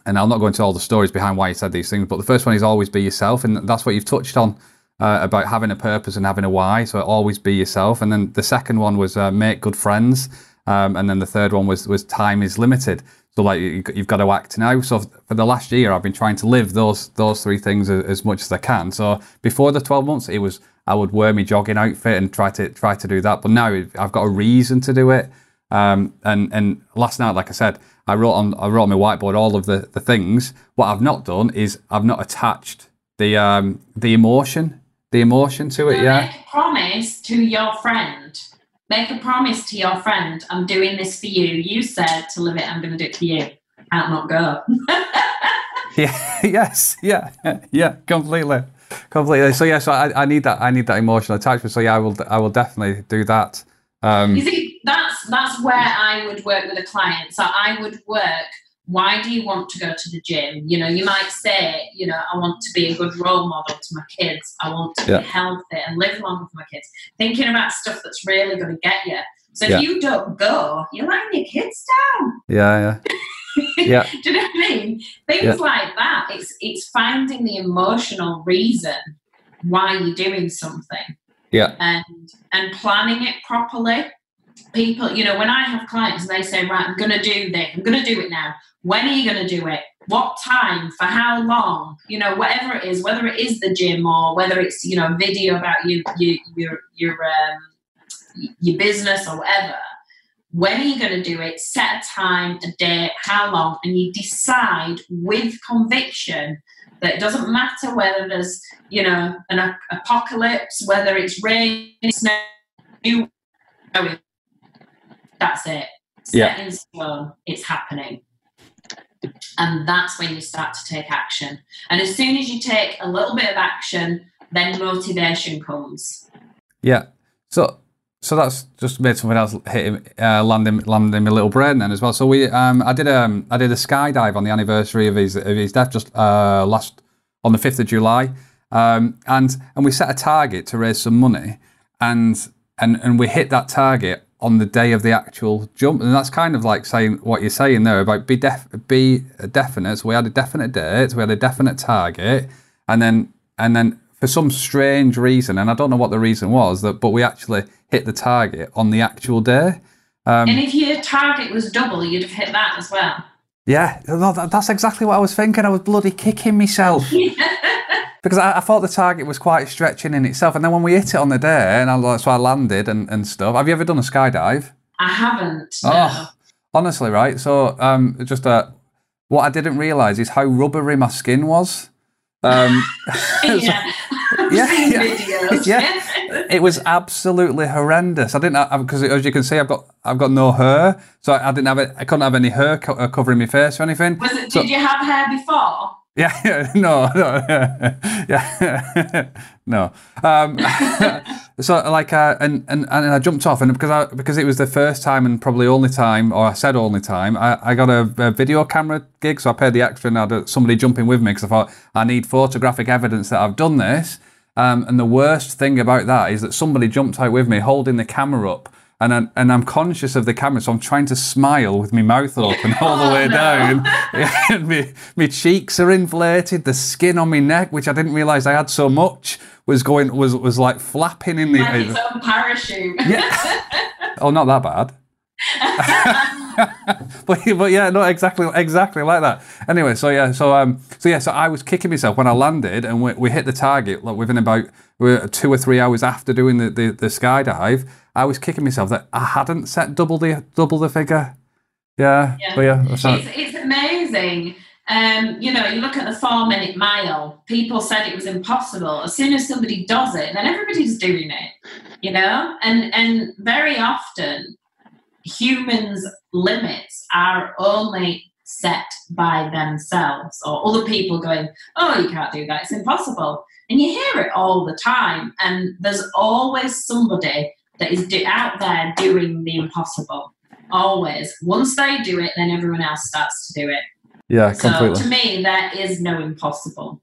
and I'll not go into all the stories behind why he said these things, but the first one is always be yourself, and that's what you've touched on uh, about having a purpose and having a why. So always be yourself. And then the second one was uh, make good friends, um, and then the third one was was time is limited. So like you've got to act now. So for the last year, I've been trying to live those those three things as much as I can. So before the twelve months, it was I would wear my jogging outfit and try to try to do that. But now I've got a reason to do it. Um, and and last night, like I said, I wrote on I wrote on my whiteboard all of the, the things. What I've not done is I've not attached the um, the emotion the emotion to it. So yeah. Promise to your friend. Make a promise to your friend. I'm doing this for you. You said to live it. I'm going to do it for you. Can't not go. yeah. Yes. Yeah. Yeah. Completely completely. So yeah, so I, I need that. I need that emotional attachment. So yeah, I will. I will definitely do that. Um, you see, that's that's where I would work with a client. So I would work. Why do you want to go to the gym? You know, you might say, you know, I want to be a good role model to my kids. I want to yeah. be healthy and live long with my kids. Thinking about stuff that's really going to get you. So if you don't go, you're letting your kids down. Yeah, yeah. yeah. Do you know what I mean? Things yeah. like that. It's it's finding the emotional reason why you're doing something. Yeah. And and planning it properly. People, you know, when I have clients and they say, right, I'm gonna do this, I'm gonna do it now. When are you gonna do it? What time? For how long? You know, whatever it is, whether it is the gym or whether it's, you know, video about you, you your your um your business or whatever when are you going to do it? Set a time, a date, how long, and you decide with conviction that it doesn't matter whether there's, you know, an apocalypse, whether it's rain, snow, you that's it. Set yeah. in stone, it's happening. And that's when you start to take action. And as soon as you take a little bit of action, then motivation comes. Yeah. So so that's just made something else hit uh, land in, land in my little brain then as well. So we, um, I did a, um, I did a skydive on the anniversary of his of his death just uh, last on the fifth of July, um, and and we set a target to raise some money, and and and we hit that target on the day of the actual jump, and that's kind of like saying what you're saying there about be def be definite. So we had a definite date, we had a definite target, and then and then for some strange reason, and I don't know what the reason was, that but we actually hit the target on the actual day. Um, and if your target was double, you'd have hit that as well. Yeah, that's exactly what I was thinking. I was bloody kicking myself. because I, I, thought the target was quite stretching in itself. And then when we hit it on the day, and I, so I landed and, and stuff. Have you ever done a skydive? I haven't. No. Oh, honestly, right? So, um, just uh, what I didn't realise is how rubbery my skin was. Um, yeah. yeah, yeah, yeah. It was absolutely horrendous. I didn't because as you can see, I've got I've got no hair, so I, I didn't have it. I couldn't have any hair co- uh, covering my face or anything. Was it? So, did you have hair before? Yeah, yeah, no, no, yeah, no. Um, so like, uh, and, and and I jumped off, and because I because it was the first time and probably only time, or I said only time, I, I got a, a video camera gig, so I paid the extra and had somebody jumping with me because I thought I need photographic evidence that I've done this. Um, and the worst thing about that is that somebody jumped out with me holding the camera up and I'm, and I'm conscious of the camera, so I'm trying to smile with my mouth open all the oh, way oh, no. down. and my, my cheeks are inflated, the skin on my neck, which I didn't realise I had so much, was going was was like flapping in the like its own parachute. yeah. Oh, not that bad. but but yeah, no, exactly exactly like that. Anyway, so yeah, so um, so yeah, so I was kicking myself when I landed, and we, we hit the target like within about two or three hours after doing the, the, the skydive. I was kicking myself that I hadn't set double the double the figure. Yeah, yeah, yeah it's, it's amazing. Um, you know, you look at the four minute mile, people said it was impossible. As soon as somebody does it, then everybody's doing it, you know? And and very often humans' limits are only set by themselves or other people going, Oh, you can't do that, it's impossible. And you hear it all the time, and there's always somebody that is do- out there doing the impossible. Always. Once they do it, then everyone else starts to do it. Yeah, completely. so to me, there is no impossible.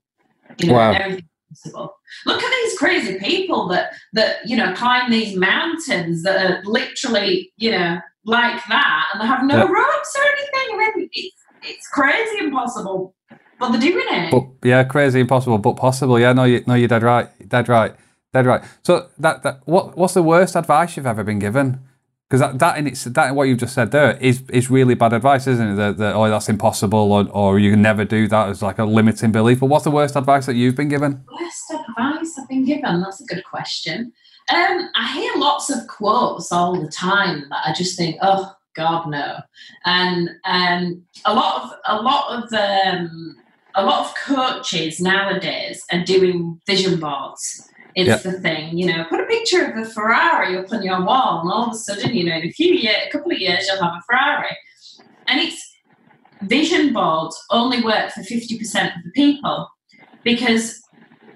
You know, wow. possible. Look at these crazy people that that you know climb these mountains that are literally you know like that, and they have no ropes or anything. I mean, it's, it's crazy impossible, but they're doing it. But yeah, crazy impossible, but possible. Yeah, no, you no, you're dead right, dead right, dead right. So that that what what's the worst advice you've ever been given? Because that, that in its that what you've just said there is is really bad advice, isn't it? That, that oh that's impossible or or you can never do that as like a limiting belief. But what's the worst advice that you've been given? Worst advice I've been given. That's a good question. Um, I hear lots of quotes all the time that I just think, oh God, no. And um, a lot of a lot of um, a lot of coaches nowadays are doing vision boards. It's yep. the thing, you know. Put a picture of a Ferrari up on your wall, and all of a sudden, you know, in a few years, a couple of years, you'll have a Ferrari. And it's vision boards only work for fifty percent of the people because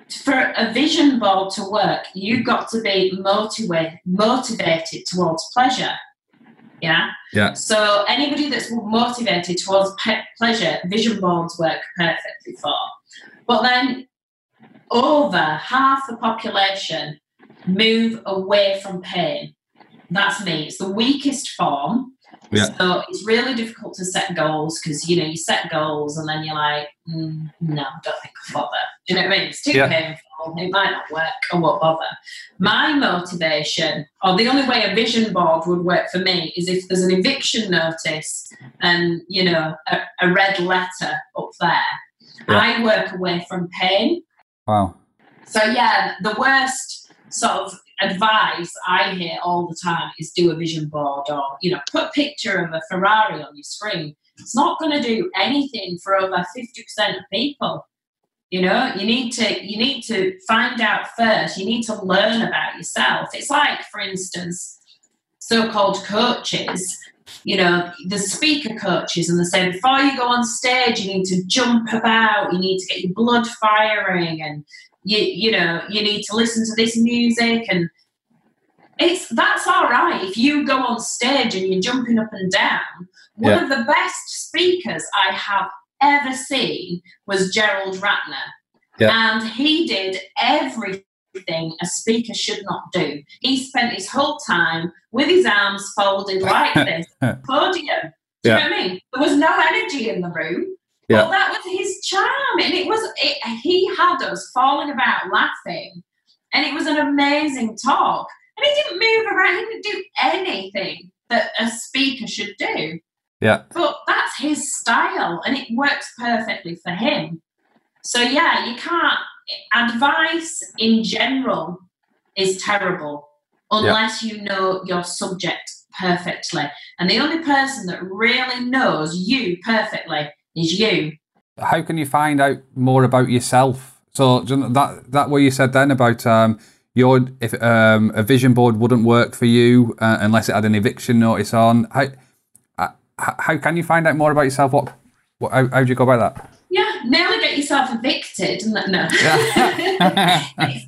for a vision board to work, you've got to be motivated motivated towards pleasure. Yeah. Yeah. So anybody that's motivated towards pe- pleasure, vision boards work perfectly for. But then, over half the population move away from pain. That's me. It's the weakest form. Yeah. So it's really difficult to set goals because you know you set goals and then you're like, mm, no, don't think I'll bother. Do you know what I mean? It's too yeah. painful. It might not work. I won't bother. My motivation, or the only way a vision board would work for me, is if there's an eviction notice and you know a, a red letter up there. Yeah. I work away from pain. Wow. So yeah, the worst sort of advice I hear all the time is do a vision board or, you know, put a picture of a Ferrari on your screen. It's not going to do anything for over 50% of people. You know, you need to you need to find out first. You need to learn about yourself. It's like, for instance, so-called coaches. You know, the speaker coaches, and they say before you go on stage, you need to jump about. You need to get your blood firing, and you you know you need to listen to this music and it's that's all right if you go on stage and you're jumping up and down one yeah. of the best speakers i have ever seen was gerald ratner yeah. and he did everything a speaker should not do he spent his whole time with his arms folded like this podium do you yeah. know what i mean there was no energy in the room yeah. Well, that was his charm, and it was it, he had us falling about laughing, and it was an amazing talk. And he didn't move around; he didn't do anything that a speaker should do. Yeah. But that's his style, and it works perfectly for him. So yeah, you can't. Advice in general is terrible unless yeah. you know your subject perfectly. And the only person that really knows you perfectly is you. How can you find out more about yourself? So that that what you said then about um, your if um, a vision board wouldn't work for you uh, unless it had an eviction notice on. How uh, how can you find out more about yourself? What, what how, how do you go about that? Yeah, nearly get yourself self-evicted. No,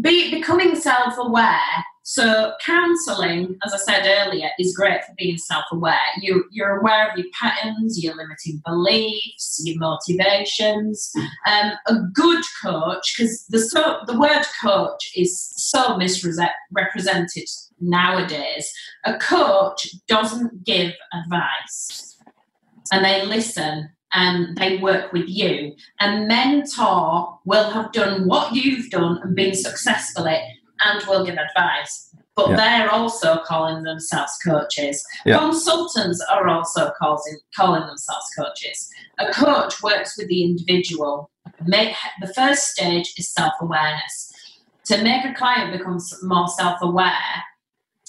be becoming self-aware. So counselling, as I said earlier, is great for being self-aware. You you're aware of your patterns, your limiting beliefs, your motivations. Um, a good coach, because the so the word coach is so misrepresented nowadays. A coach doesn't give advice, and they listen and they work with you. A mentor will have done what you've done and been successfully and will give advice. But yeah. they're also calling themselves coaches. Yeah. Consultants are also calling, calling themselves coaches. A coach works with the individual. Make, the first stage is self awareness. To make a client become more self aware,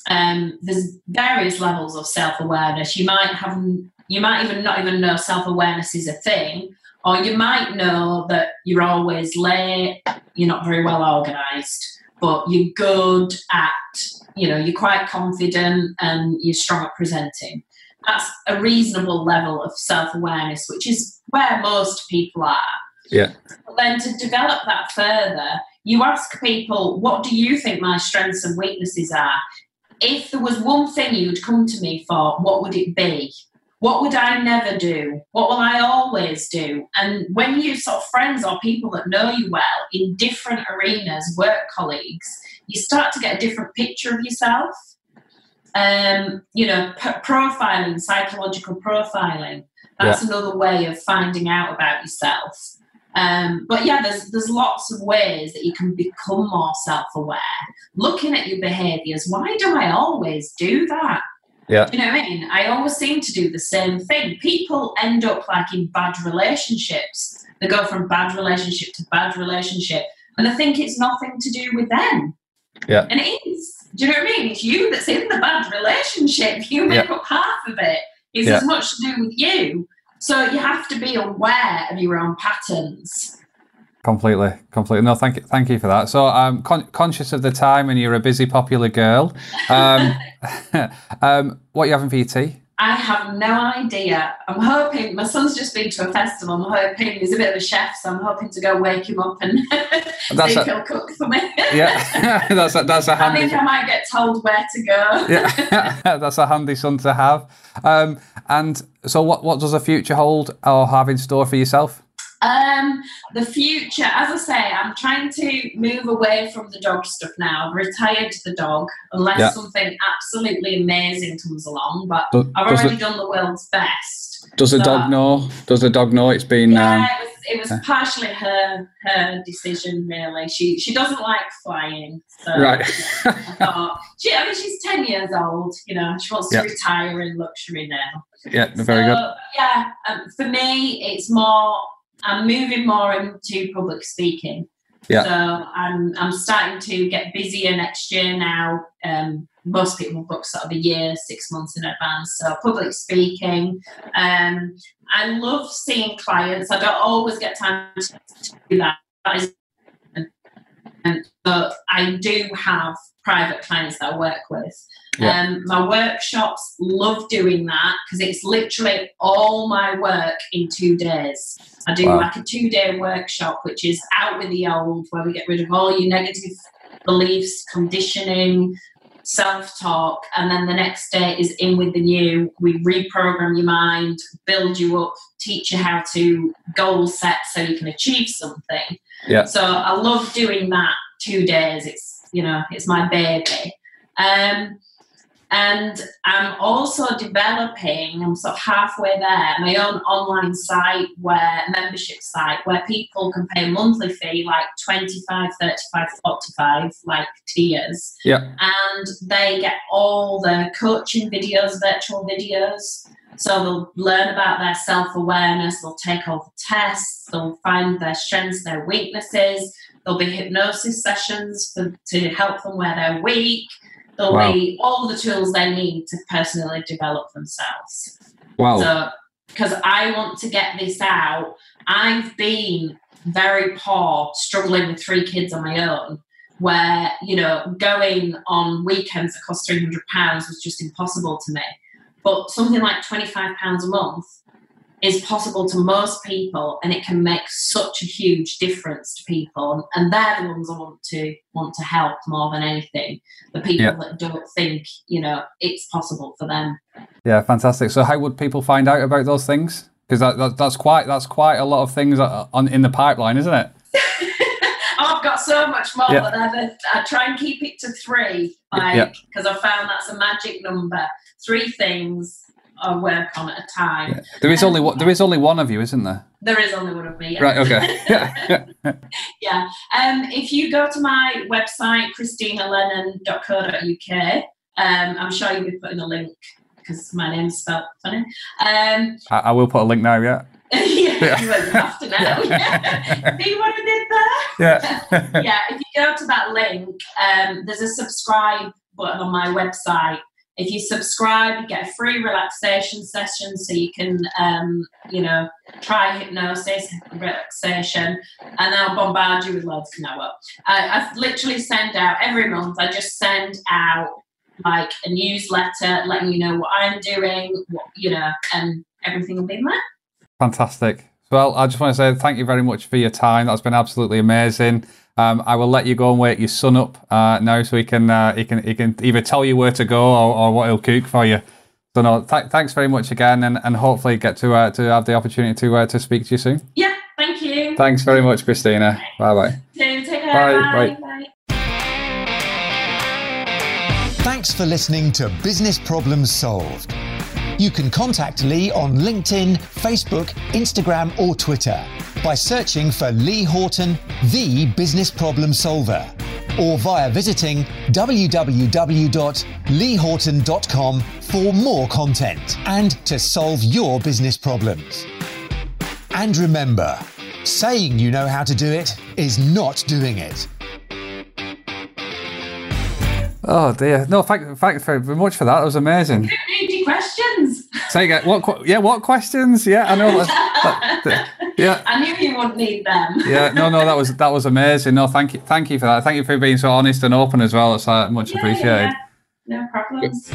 um, there's various levels of self awareness. You might have you might even not even know self awareness is a thing, or you might know that you're always late, you're not very well organized, but you're good at, you know, you're quite confident and you're strong at presenting. That's a reasonable level of self awareness, which is where most people are. Yeah. But then to develop that further, you ask people, what do you think my strengths and weaknesses are? If there was one thing you'd come to me for, what would it be? What would I never do? What will I always do? And when you sort of friends or people that know you well in different arenas, work colleagues, you start to get a different picture of yourself. Um, you know, p- profiling, psychological profiling. That's yeah. another way of finding out about yourself. Um, but yeah, there's there's lots of ways that you can become more self-aware. Looking at your behaviours. Why do I always do that? Yeah. Do You know what I mean? I always seem to do the same thing. People end up like in bad relationships. They go from bad relationship to bad relationship. And I think it's nothing to do with them. Yeah. And it is. Do you know what I mean? It's you that's in the bad relationship. You make yeah. up half of it. It's yeah. as much to do with you. So you have to be aware of your own patterns. Completely, completely. No, thank you, thank you for that. So I'm con- conscious of the time, and you're a busy, popular girl. Um, um, what are you having for your tea? I have no idea. I'm hoping my son's just been to a festival. I'm hoping he's a bit of a chef, so I'm hoping to go wake him up and that's see if he'll cook for me. yeah, that's a, that's a handy. I think I might get told where to go. yeah, that's a handy son to have. Um, and so, what what does the future hold or have in store for yourself? Um, the future, as I say, I'm trying to move away from the dog stuff now. I've retired the dog, unless yeah. something absolutely amazing comes along. But does, I've already done the world's best. Does the so, dog know? Does the dog know it's been? Yeah, um, it was, it was partially her her decision. Really, she she doesn't like flying. So right. I thought, she, I mean, she's ten years old. You know, she wants to retire in luxury now. Yeah, very so, good. Yeah, um, for me, it's more I'm moving more into public speaking. Yeah. So I'm I'm starting to get busier next year now. Um, most people book sort of a year, six months in advance. So public speaking. Um, I love seeing clients. I don't always get time to do that. that is, but I do have private clients that I work with. Yeah. Um, my workshops love doing that because it's literally all my work in two days. I do wow. like a two day workshop, which is out with the old, where we get rid of all your negative beliefs, conditioning, self talk, and then the next day is in with the new. We reprogram your mind, build you up, teach you how to goal set so you can achieve something. Yeah. So I love doing that two days. It's you know, it's my baby. Um, and I'm also developing, I'm sort of halfway there, my own online site where membership site where people can pay a monthly fee like 25, 35, 45, like tiers. Yeah. And they get all the coaching videos, virtual videos. So they'll learn about their self awareness, they'll take all the tests, they'll find their strengths, their weaknesses. There'll be hypnosis sessions for, to help them where they're weak There'll wow. be all the tools they need to personally develop themselves. Wow. So, because I want to get this out, I've been very poor, struggling with three kids on my own, where, you know, going on weekends that cost £300 was just impossible to me. But something like £25 a month is possible to most people and it can make such a huge difference to people. And they're the ones I want to want to help more than anything. The people yeah. that don't think you know it's possible for them. Yeah fantastic. So how would people find out about those things? Because that, that, that's quite that's quite a lot of things on in the pipeline isn't it? I've got so much more yeah. but I, I try and keep it to three like because yeah. I found that's a magic number. Three things I work on at a time. Yeah. There is um, only one. There is only one of you, isn't there? There is only one of me. Yeah. Right. Okay. yeah. yeah. Um, if you go to my website, christinalennon.co.uk, um, I'm sure you'll be putting a link because my name's spelled funny. Um, I, I, will put a link now. Yeah. yeah, you won't have to now. See what I did there? Yeah. yeah. If you go to that link, um, there's a subscribe button on my website if you subscribe, you get a free relaxation session so you can, um, you know, try hypnosis, relaxation, and I'll bombard you with loads. No, well, I, I literally send out every month, I just send out like a newsletter letting you know what I'm doing, what, you know, and everything will be there. Fantastic. Well, I just want to say thank you very much for your time. That's been absolutely amazing. Um, I will let you go and wake your son up uh, now, so he can uh, he can he can either tell you where to go or, or what he'll cook for you. So no, th- thanks very much again, and, and hopefully get to uh, to have the opportunity to uh, to speak to you soon. Yeah, thank you. Thanks very much, Christina. Bye bye. Take care. Bye. Bye. bye. Thanks for listening to Business Problems Solved. You can contact Lee on LinkedIn, Facebook, Instagram, or Twitter by searching for Lee Horton, the business problem solver, or via visiting www.leehorton.com for more content and to solve your business problems. And remember, saying you know how to do it is not doing it. Oh dear! No, thank, thank you very much for that. That was amazing. questions. Say again. What? Yeah. What questions? Yeah, I know. That, that, yeah. I knew you wouldn't need them. yeah. No. No. That was that was amazing. No. Thank you. Thank you for that. Thank you for being so honest and open as well. It's uh, much yeah, appreciated. Yeah. No problems.